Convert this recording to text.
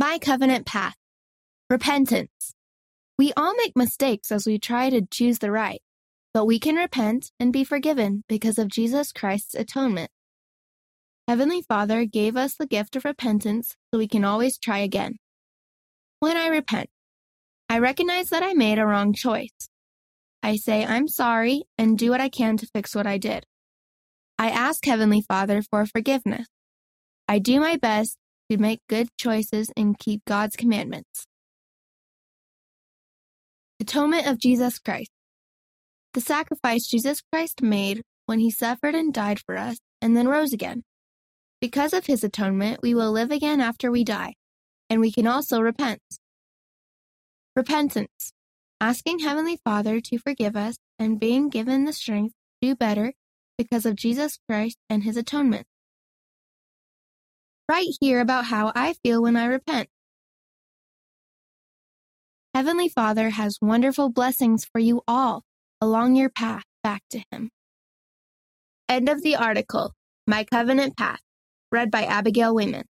My covenant path. Repentance. We all make mistakes as we try to choose the right, but we can repent and be forgiven because of Jesus Christ's atonement. Heavenly Father gave us the gift of repentance so we can always try again. When I repent, I recognize that I made a wrong choice. I say I'm sorry and do what I can to fix what I did. I ask Heavenly Father for forgiveness. I do my best to make good choices and keep God's commandments. Atonement of Jesus Christ. The sacrifice Jesus Christ made when he suffered and died for us and then rose again. Because of his atonement, we will live again after we die, and we can also repent. Repentance. Asking Heavenly Father to forgive us and being given the strength to do better because of Jesus Christ and his atonement. Write here about how I feel when I repent. Heavenly Father has wonderful blessings for you all along your path back to Him. End of the article My Covenant Path, read by Abigail Wayman.